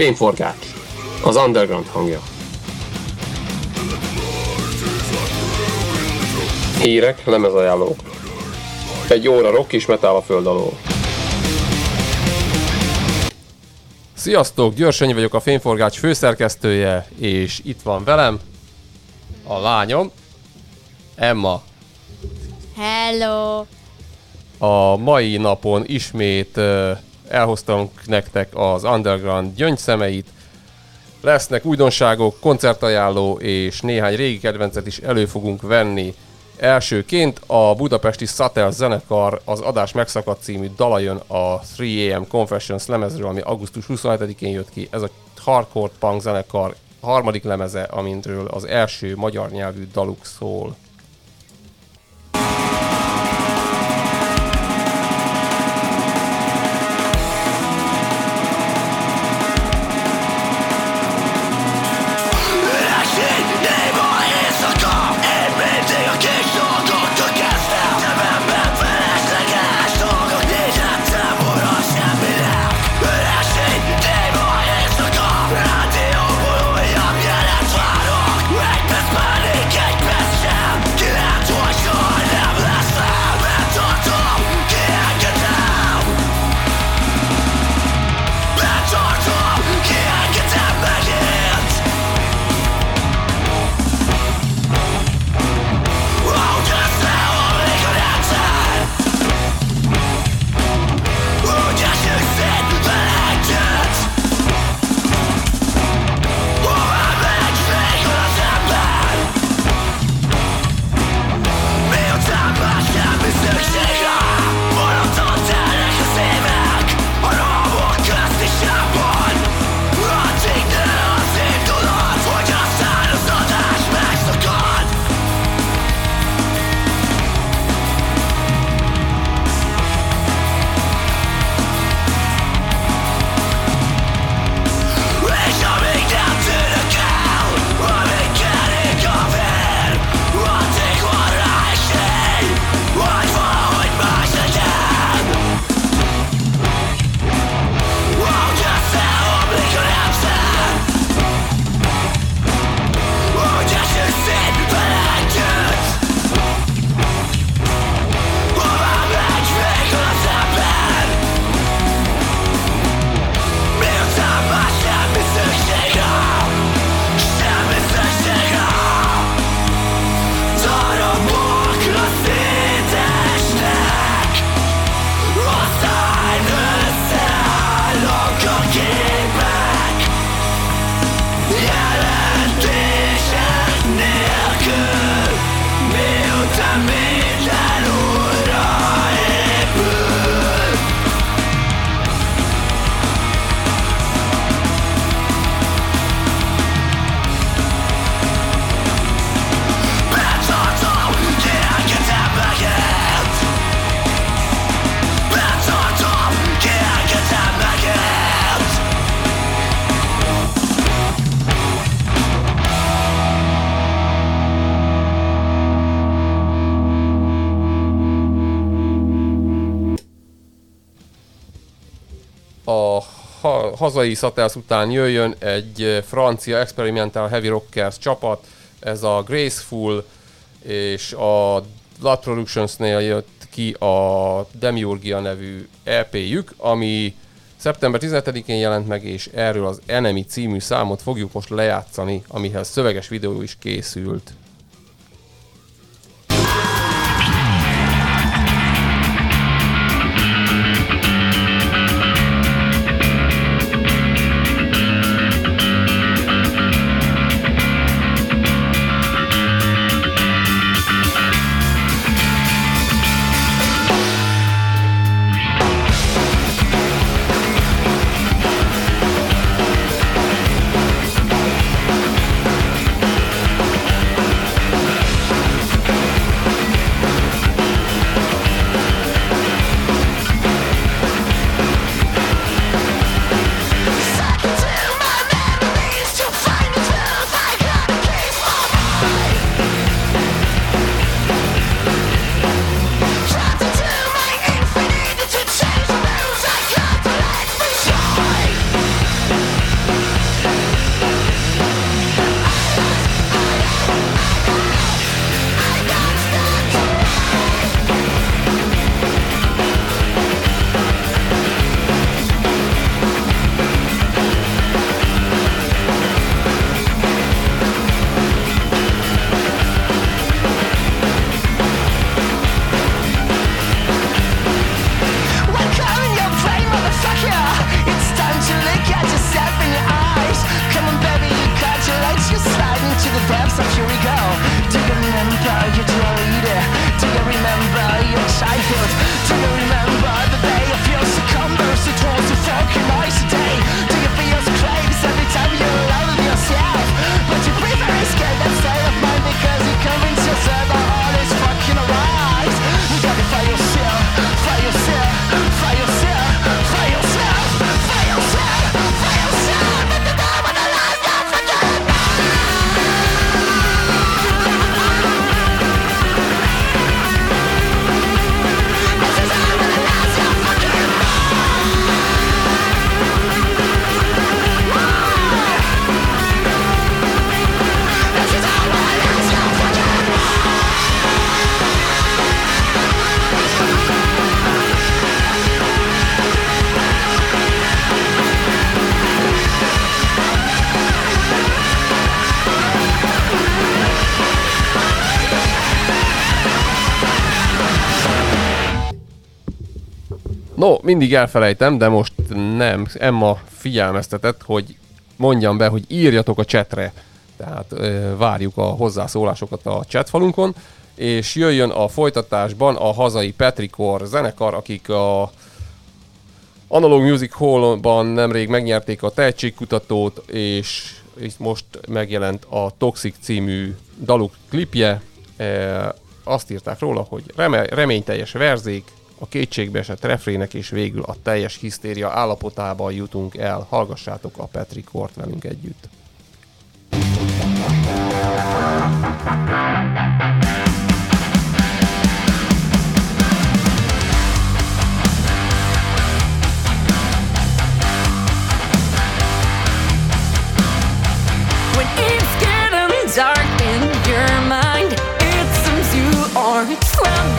Fényforgács. Az underground hangja. Hírek, lemezajánlók. Egy óra rock és metal a föld alól. Sziasztok, Györsenyi vagyok a Fényforgács főszerkesztője, és itt van velem a lányom, Emma. Hello! A mai napon ismét uh, elhoztam nektek az Underground gyöngyszemeit, lesznek újdonságok, koncertajánló és néhány régi kedvencet is elő fogunk venni. Elsőként a budapesti Satel zenekar az Adás Megszakadt című dala jön a 3AM Confessions lemezről, ami augusztus 27-én jött ki. Ez a hardcore punk zenekar harmadik lemeze, amintről az első magyar nyelvű daluk szól. Hazai Satels után jöjjön egy eh, francia experimental heavy rockers csapat, ez a Graceful, és a Blood Productions-nél jött ki a Demiurgia nevű EP-jük, ami szeptember 17-én jelent meg, és erről az Enemy című számot fogjuk most lejátszani, amihez szöveges videó is készült. Ó, mindig elfelejtem, de most nem. Emma figyelmeztetett, hogy mondjam be, hogy írjatok a csetre. Tehát ö, várjuk a hozzászólásokat a chatfalunkon, és jöjjön a folytatásban a hazai Petrikor zenekar, akik a Analog Music Hall-ban nemrég megnyerték a tehetségkutatót, és itt most megjelent a Toxic című daluk klipje. E, azt írták róla, hogy reme reményteljes verzék, a kétségbeesett refrének és végül a teljes hisztéria állapotában jutunk el. Hallgassátok a Petri Kort velünk együtt.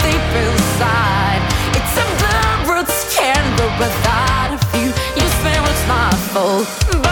deep inside. but that of you, you spend what's my fault.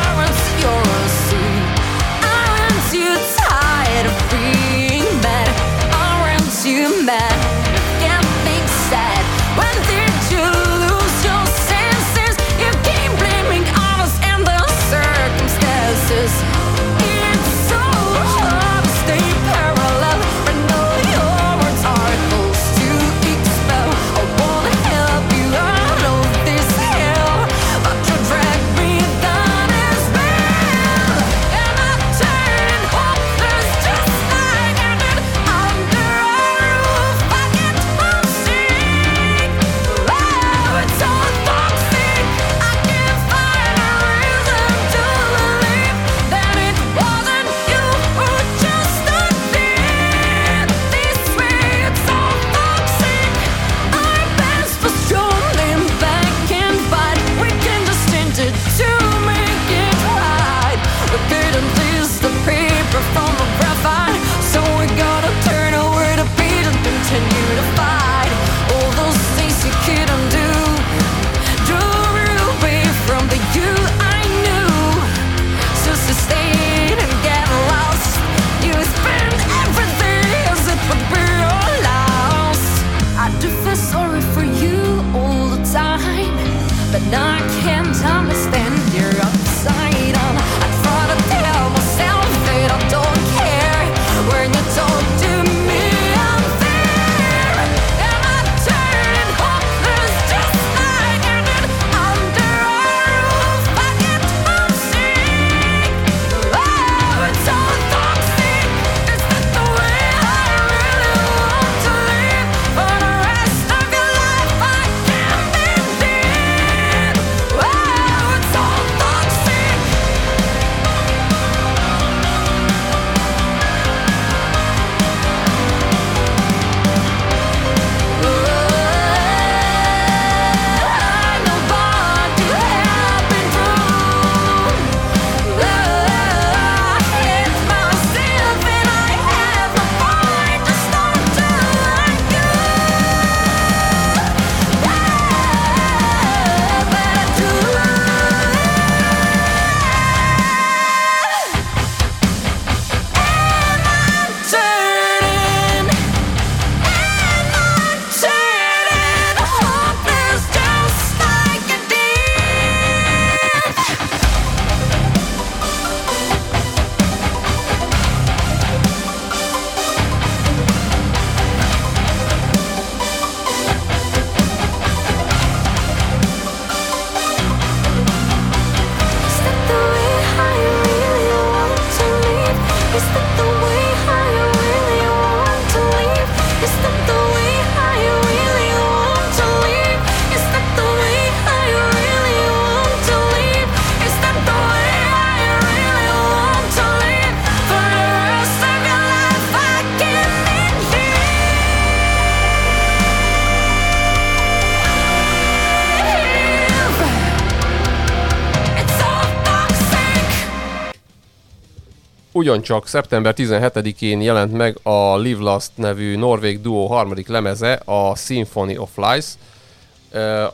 ugyancsak szeptember 17-én jelent meg a Live Last nevű norvég duó harmadik lemeze, a Symphony of Lies.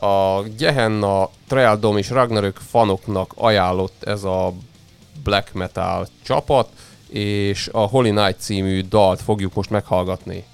A Gehenna, Trealdom és Ragnarök fanoknak ajánlott ez a black metal csapat, és a Holy Night című dalt fogjuk most meghallgatni.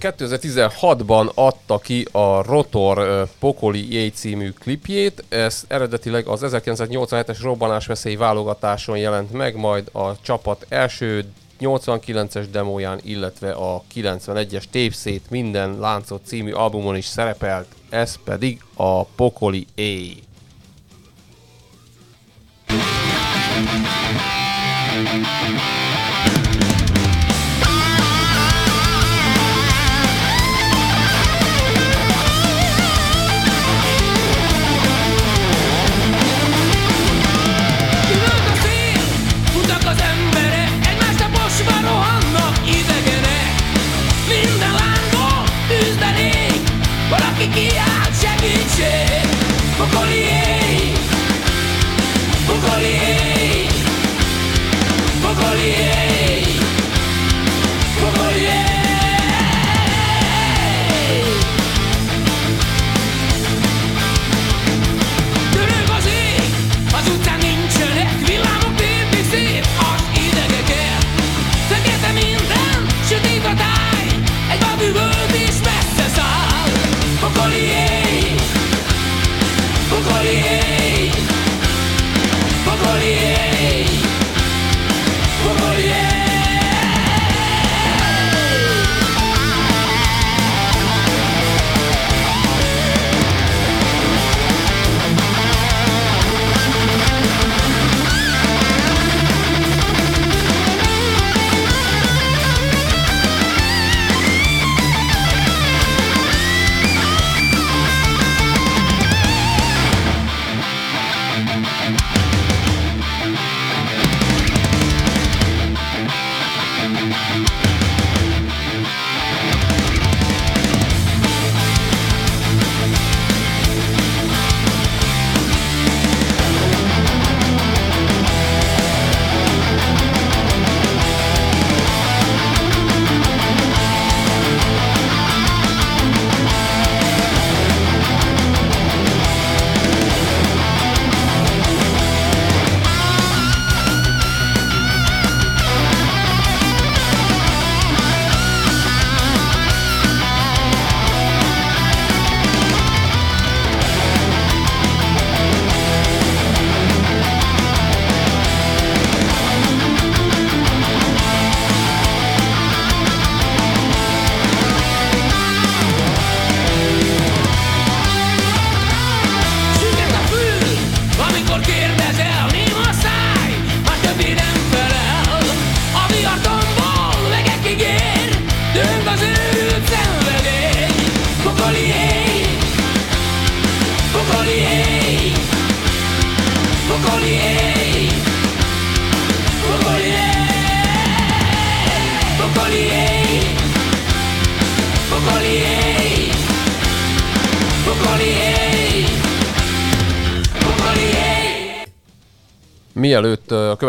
2016-ban adta ki a Rotor Pokoli J című klipjét, ez eredetileg az 1987-es robbanásveszély válogatáson jelent meg, majd a csapat első 89-es demóján, illetve a 91-es Tépszét minden láncot című albumon is szerepelt, ez pedig a Pokoli A. Ülök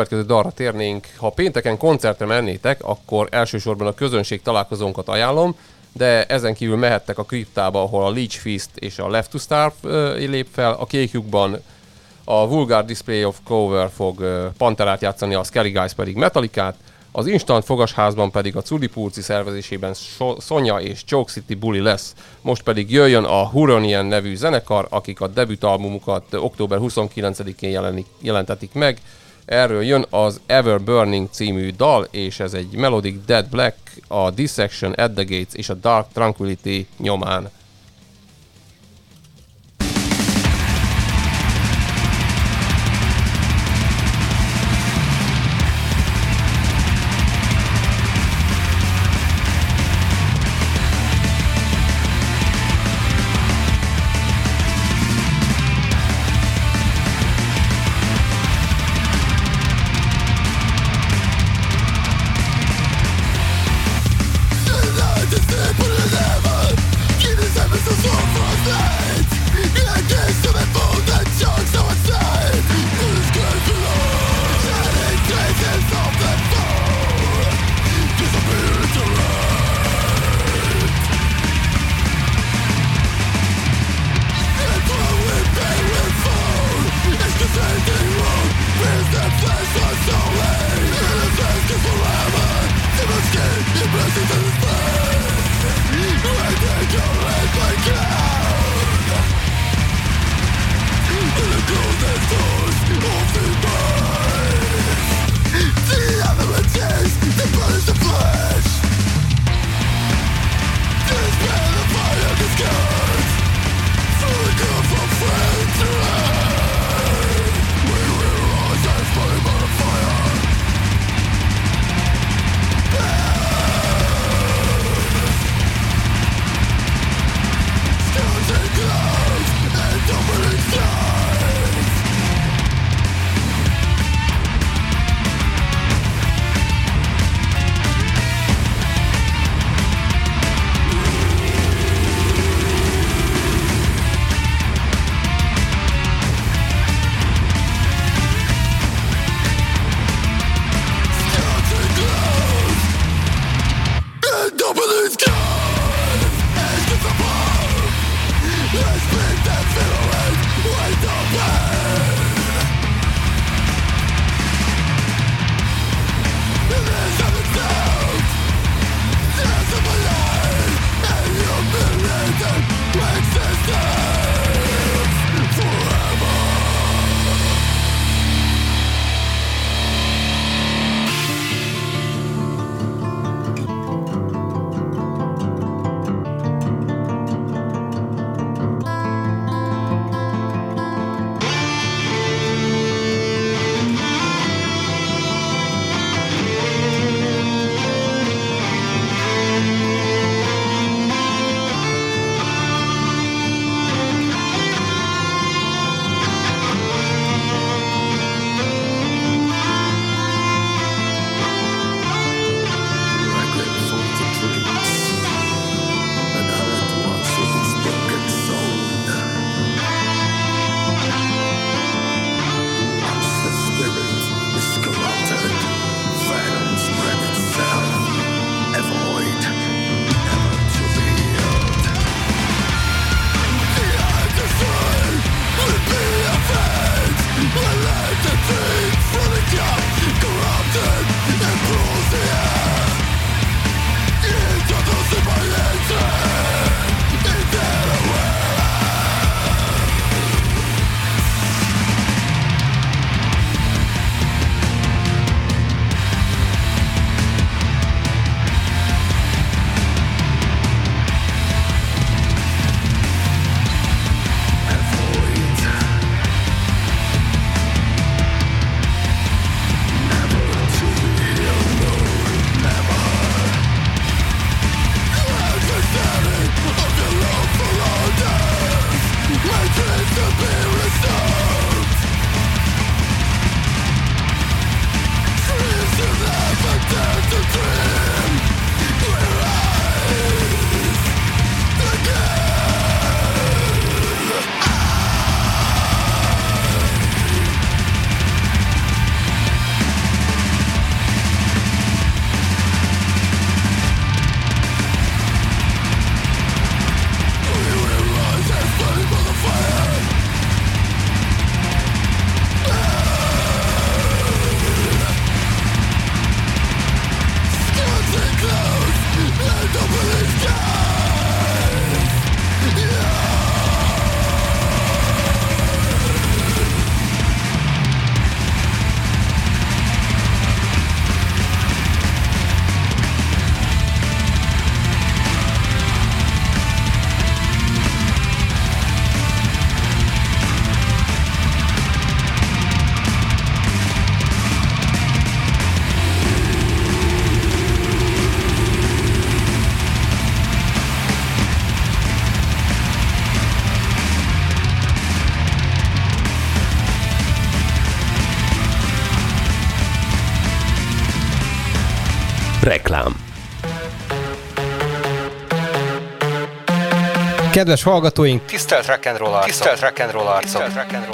következő dalra térnénk, ha pénteken koncertre mennétek, akkor elsősorban a közönség találkozónkat ajánlom, de ezen kívül mehettek a kriptába, ahol a Leech Feast és a Left to Starve ö, lép fel, a kékjukban a Vulgar Display of Cover fog Panterát játszani, a Scary Guys pedig Metallicát, az Instant Fogasházban pedig a Culipulci szervezésében So- Sonya és Choke City Bully lesz. Most pedig jöjjön a Huronian nevű zenekar, akik a debütalbumukat október 29-én jelenik, jelentetik meg. Erről jön az Ever Burning című dal, és ez egy Melodic Dead Black, a Dissection at the Gates és a Dark Tranquility nyomán. Kedves hallgatóink, Tisztelt rock and roll arcok! Tisztelt rock and roll arcok!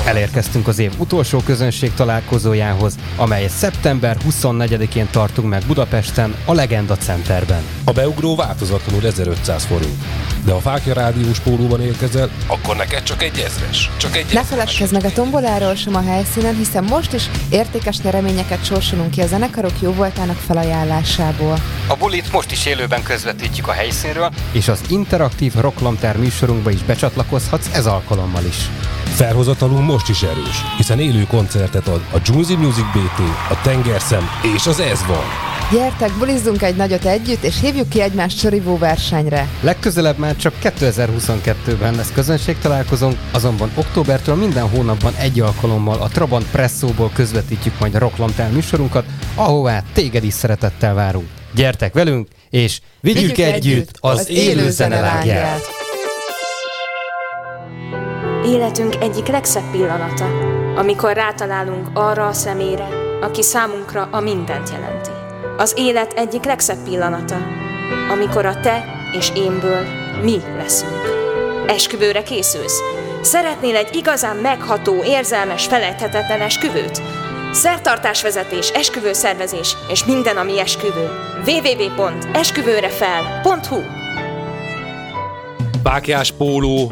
elérkeztünk az év utolsó közönség találkozójához, amelyet szeptember 24-én tartunk meg Budapesten, a Legenda Centerben. A beugró változatlanul 1500 forint. De ha Fákja rádiós pólóban érkezel, akkor neked csak egy ezres. Csak egy Ne feledkezz meg a tomboláról sem a helyszínen, hiszen most is értékes nyereményeket sorsolunk ki a zenekarok jóvoltának felajánlásából. A bulit most is élőben közvetítjük a helyszínről, És az interaktív Rocklamter műsorunkba is becsatlakozhatsz ez alkalommal is. Felhozatalunk most is erős, hiszen élő koncertet ad a Junzi Music BT, a Tengerszem és az Ez van. Gyertek, bulizzunk egy nagyot együtt, és hívjuk ki egymást sorivó versenyre. Legközelebb már csak 2022-ben lesz közönség találkozónk, azonban októbertől minden hónapban egy alkalommal a Trabant Presszóból közvetítjük majd a Rocklamter műsorunkat, ahová téged is szeretettel várunk. Gyertek velünk, és vigyük, együtt az élő zene lágját! Életünk egyik legszebb pillanata, amikor rátalálunk arra a szemére, aki számunkra a mindent jelenti. Az élet egyik legszebb pillanata, amikor a te és énből mi leszünk. Esküvőre készülsz? Szeretnél egy igazán megható, érzelmes, felejthetetlen esküvőt? Szertartásvezetés, esküvőszervezés és minden, ami esküvő. www.esküvőrefel.hu Fákjás póló,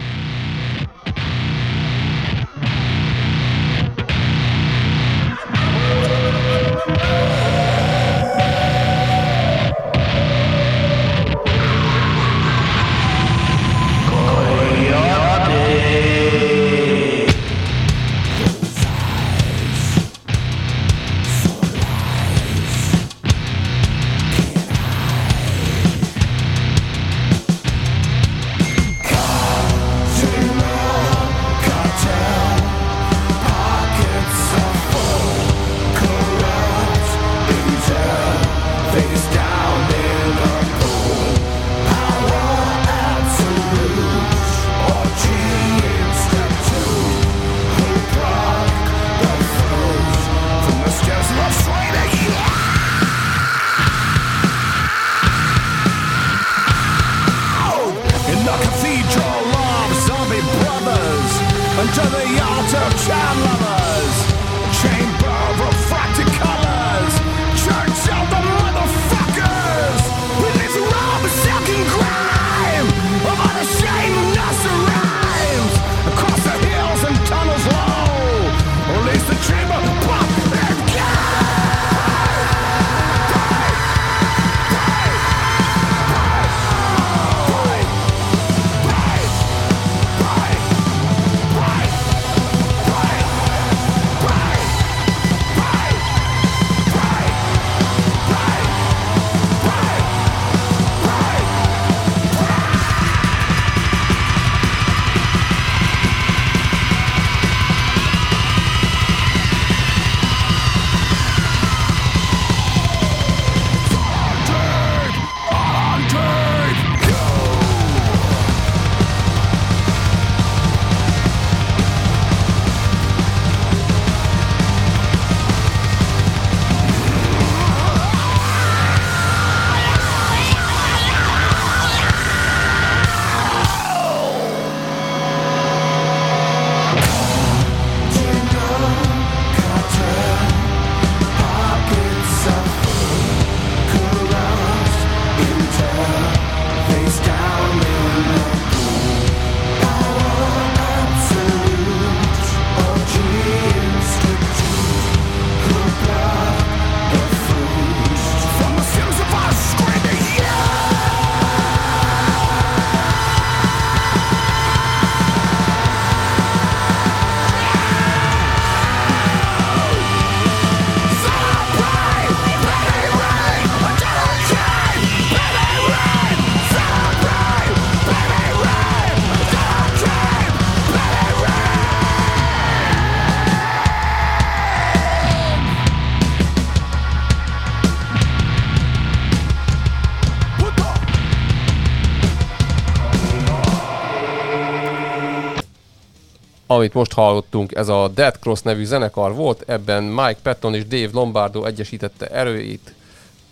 Amit most hallottunk, ez a Dead Cross nevű zenekar volt, ebben Mike Patton és Dave Lombardo egyesítette erőit.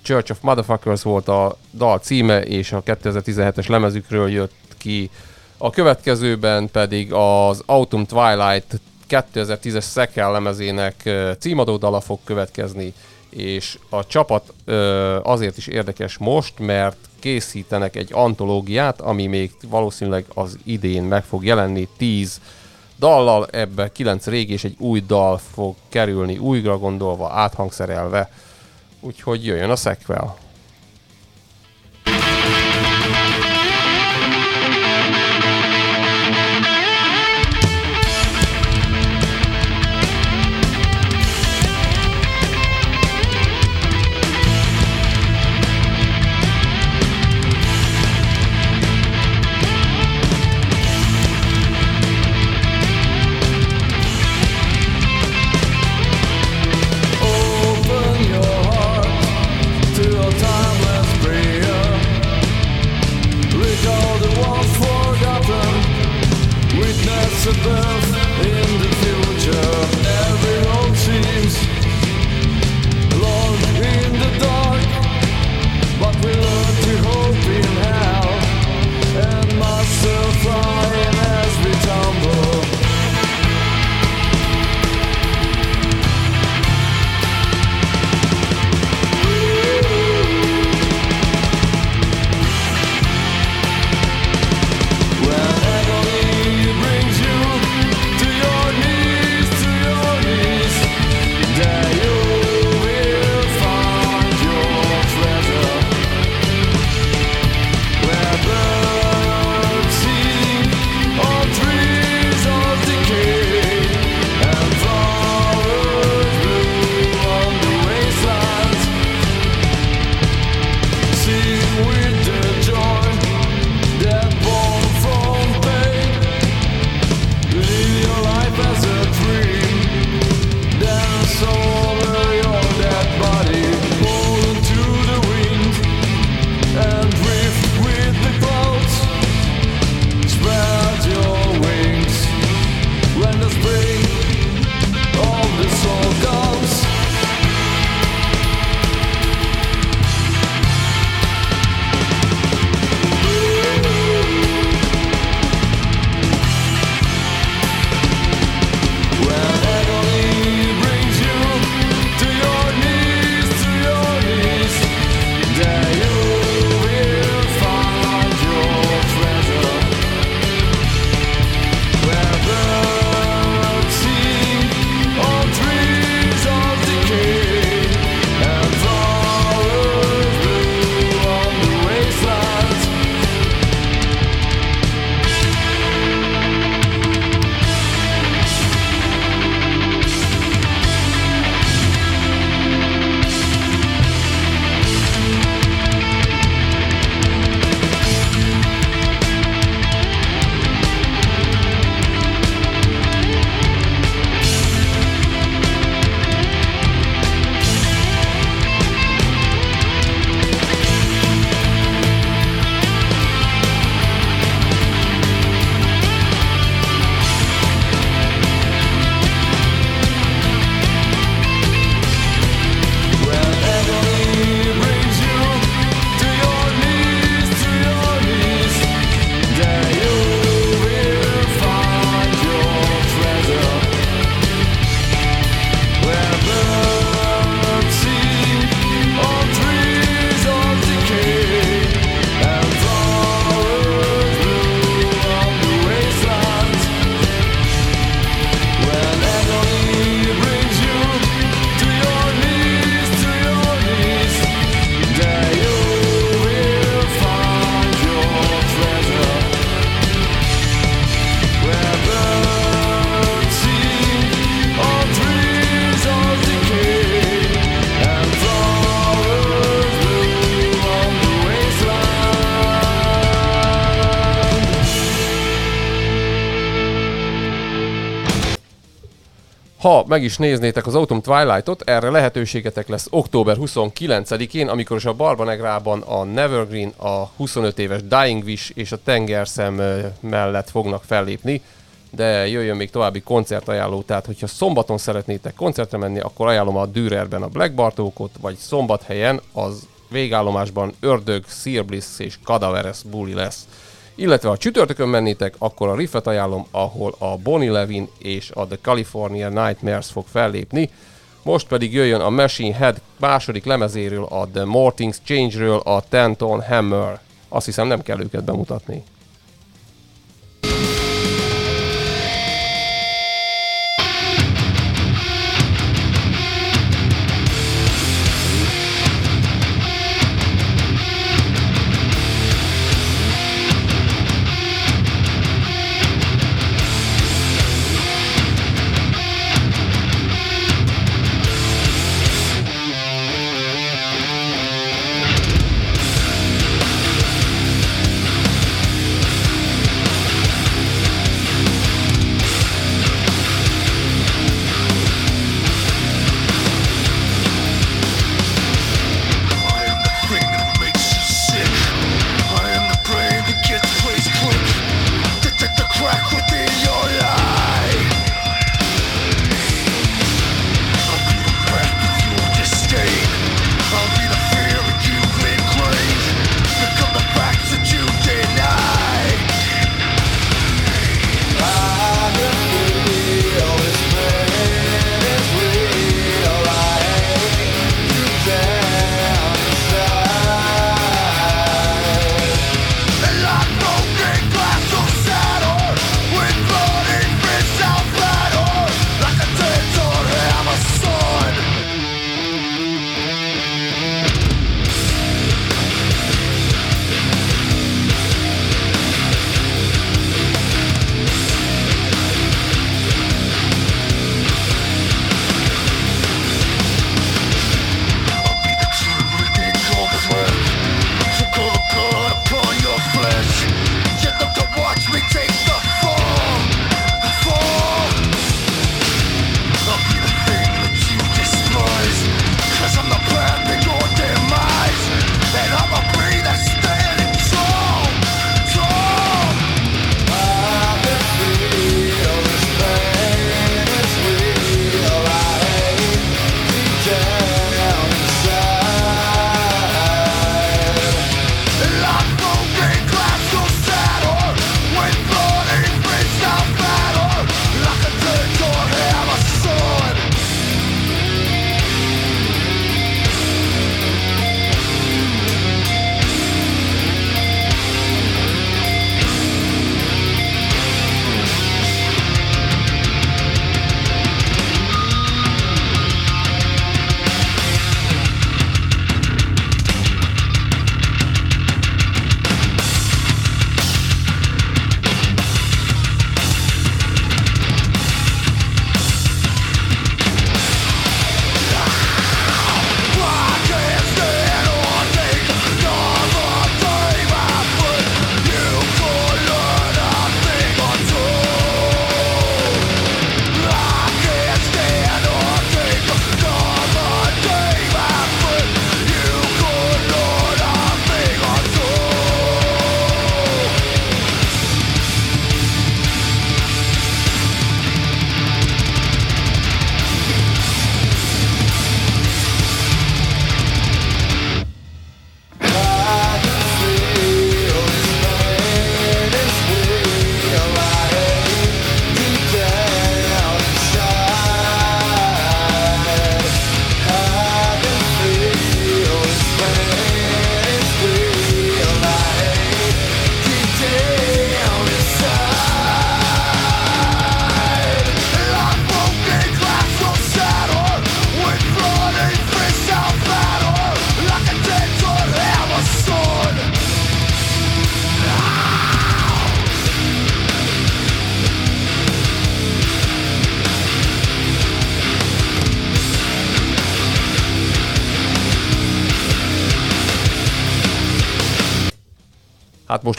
Church of Motherfuckers volt a dal címe, és a 2017-es lemezükről jött ki. A következőben pedig az Autumn Twilight 2010-es Sekel lemezének címadó dala fog következni, és a csapat azért is érdekes most, mert készítenek egy antológiát, ami még valószínűleg az idén meg fog jelenni, 10 dallal, ebbe 9 régi és egy új dal fog kerülni, újra gondolva, áthangszerelve. Úgyhogy jöjjön a sequel. Ha meg is néznétek az Autumn Twilight-ot, erre lehetőségetek lesz október 29-én, amikor is a Barbanegrában a Nevergreen, a 25 éves Dying Wish és a Tengerszem mellett fognak fellépni. de jöjjön még további koncertajánló, tehát hogyha szombaton szeretnétek koncertre menni, akkor ajánlom a Dürerben a Black Bartókot, vagy szombathelyen az végállomásban Ördög, Sear Bliss és Cadaveres buli lesz. Illetve ha csütörtökön mennétek, akkor a Riffet ajánlom, ahol a Bonnie Levin és a The California Nightmares fog fellépni. Most pedig jöjjön a Machine Head második lemezéről, a The More Things Change-ről a Tenton Hammer. Azt hiszem nem kell őket bemutatni.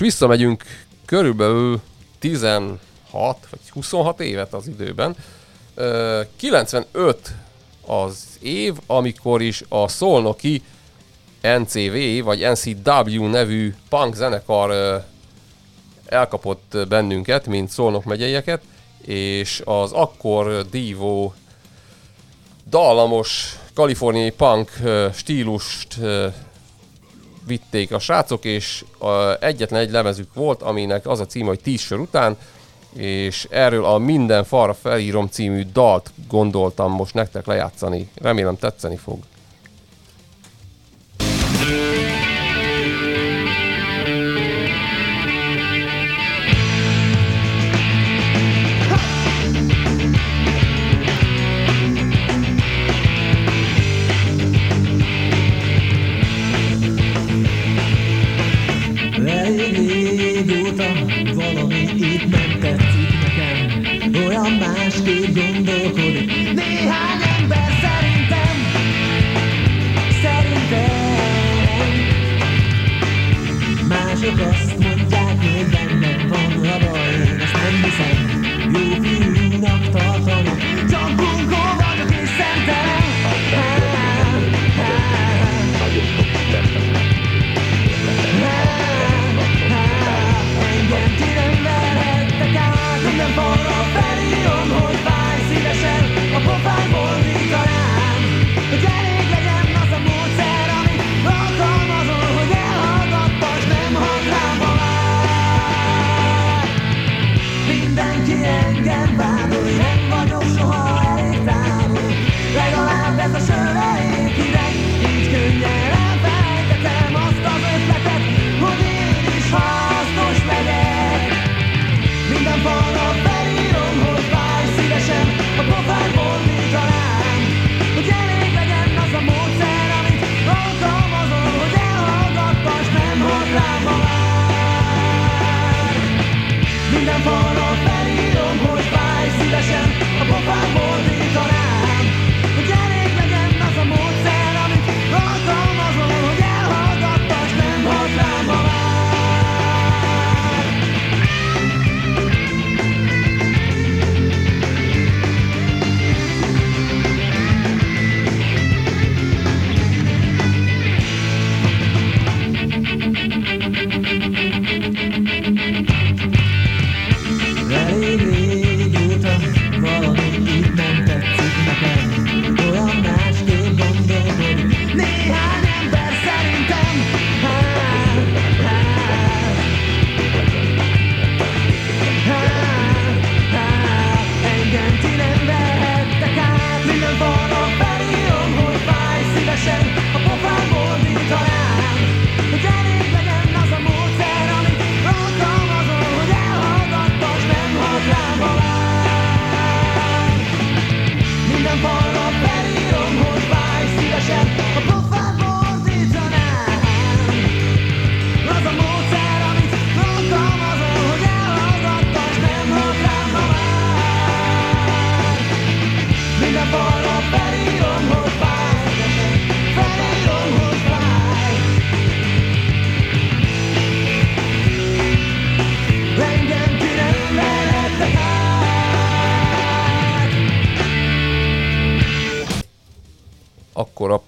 most visszamegyünk körülbelül 16 vagy 26 évet az időben. 95 az év, amikor is a szolnoki NCV vagy NCW nevű punk zenekar elkapott bennünket, mint szolnok megyeieket, és az akkor divó dallamos kaliforniai punk stílust vitték a srácok, és egyetlen egy lemezük volt, aminek az a címe, hogy tíz sör után, és erről a Minden falra felírom című dalt gondoltam most nektek lejátszani. Remélem tetszeni fog.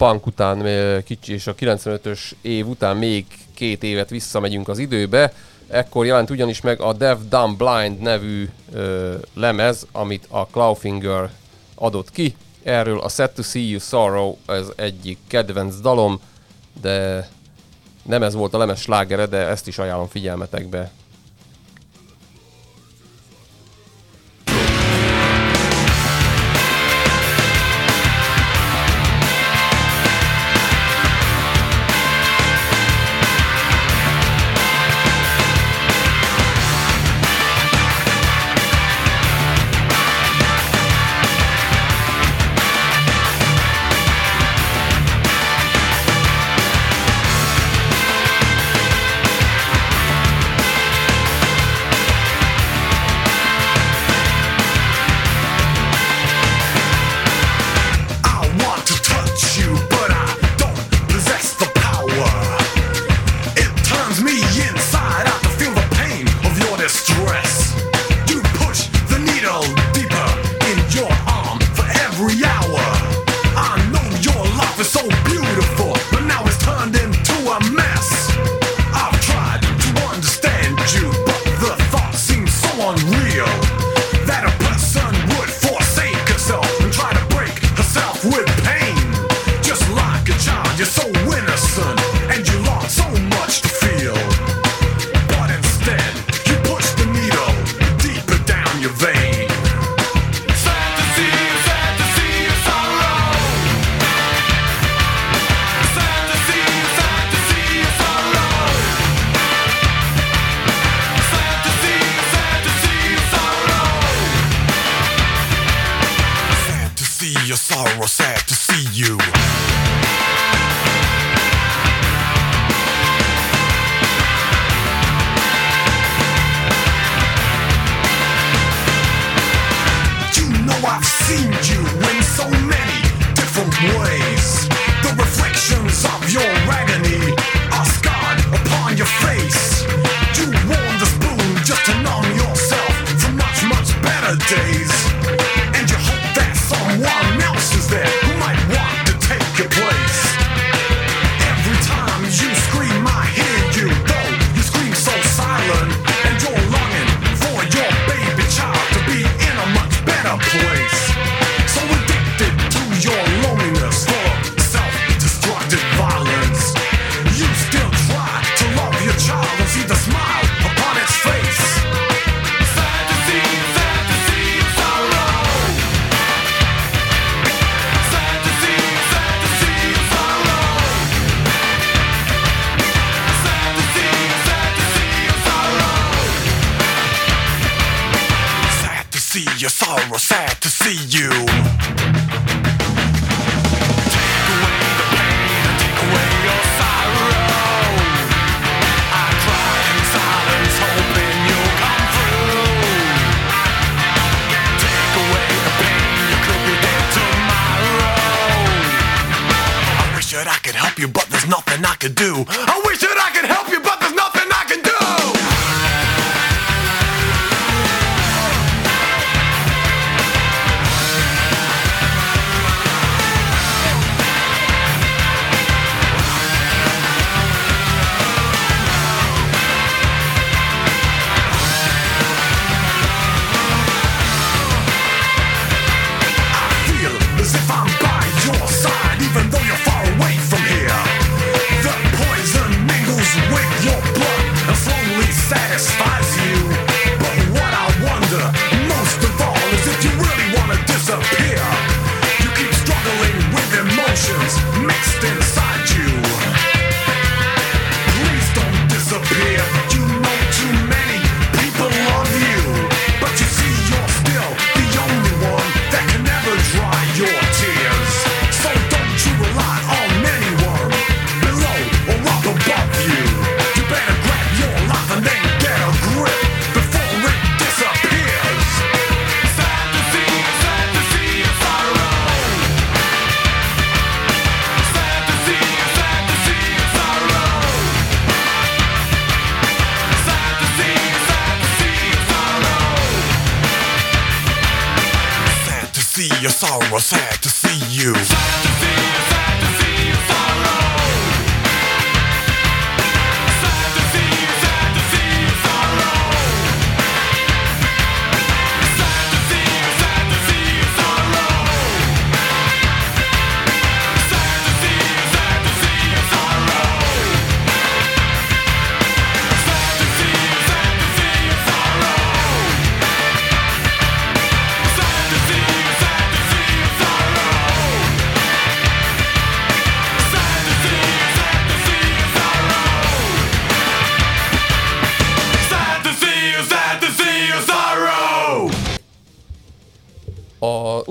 punk után eh, kicsi, és a 95-ös év után még két évet visszamegyünk az időbe, ekkor jelent ugyanis meg a Dev Dumb Blind nevű ö, lemez, amit a Clawfinger adott ki. Erről a Set to See You Sorrow ez egyik kedvenc dalom, de nem ez volt a lemez slágere, de ezt is ajánlom figyelmetekbe. your sorrow, sad to see you.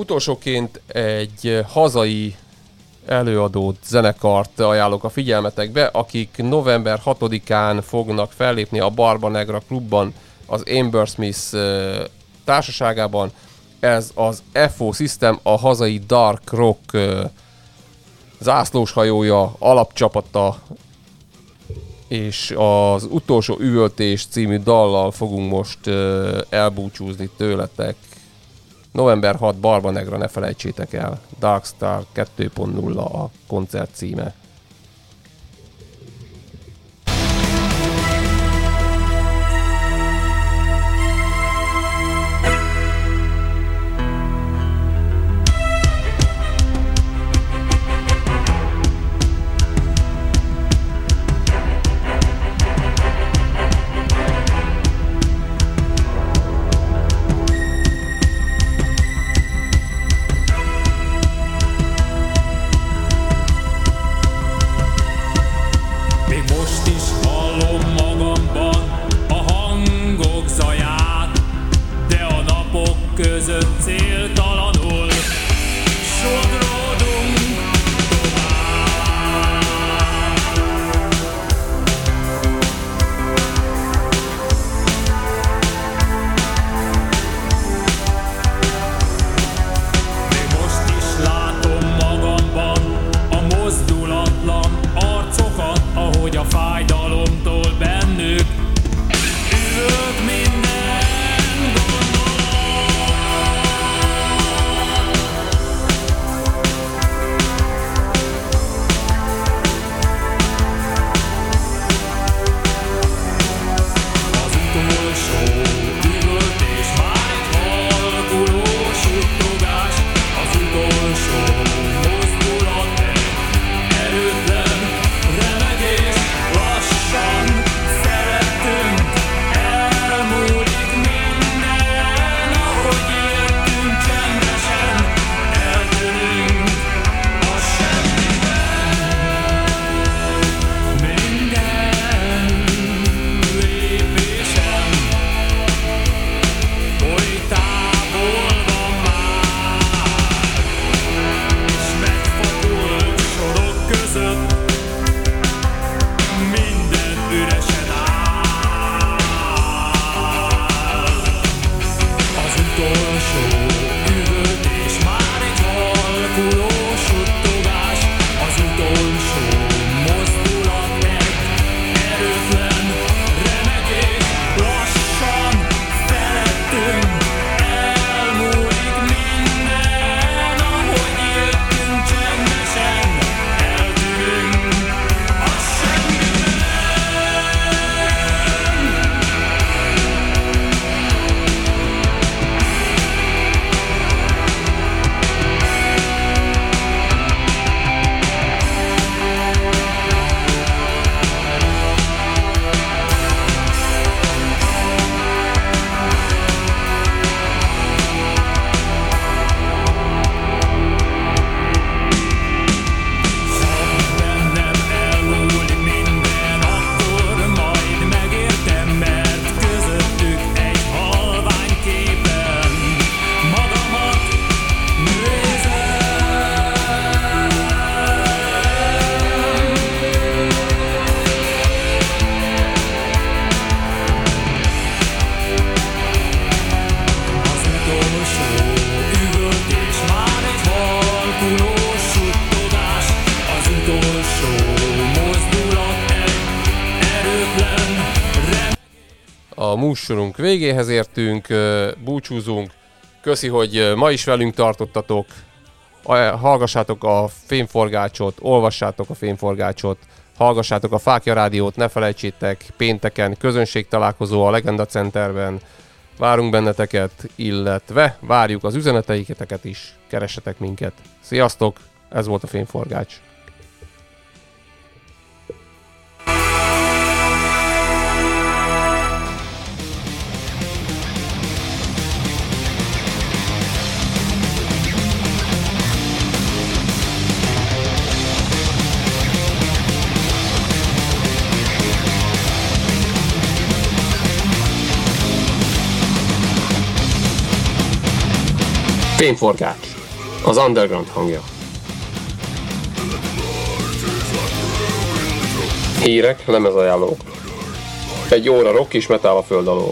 utolsóként egy eh, hazai előadót, zenekart ajánlok a figyelmetekbe, akik november 6-án fognak fellépni a Barba Negra klubban az Amber Smith eh, társaságában. Ez az FO System, a hazai Dark Rock eh, zászlós hajója, alapcsapata, és az utolsó üvöltés című dallal fogunk most elbúcsúzni tőletek. November 6 Barba Negra, ne felejtsétek el, Darkstar 2.0 a koncert címe. A músorunk végéhez értünk, búcsúzunk. Köszi, hogy ma is velünk tartottatok. Hallgassátok a fémforgácsot, olvassátok a fémforgácsot, hallgassátok a Fákja Rádiót, ne felejtsétek, pénteken közönség találkozó a Legenda Centerben. Várunk benneteket, illetve várjuk az üzeneteiketeket is, keressetek minket. Sziasztok, ez volt a Fémforgács. Fényforgács. Az underground hangja. Hírek, lemezajánlók. Egy óra rock és metal a föld alól.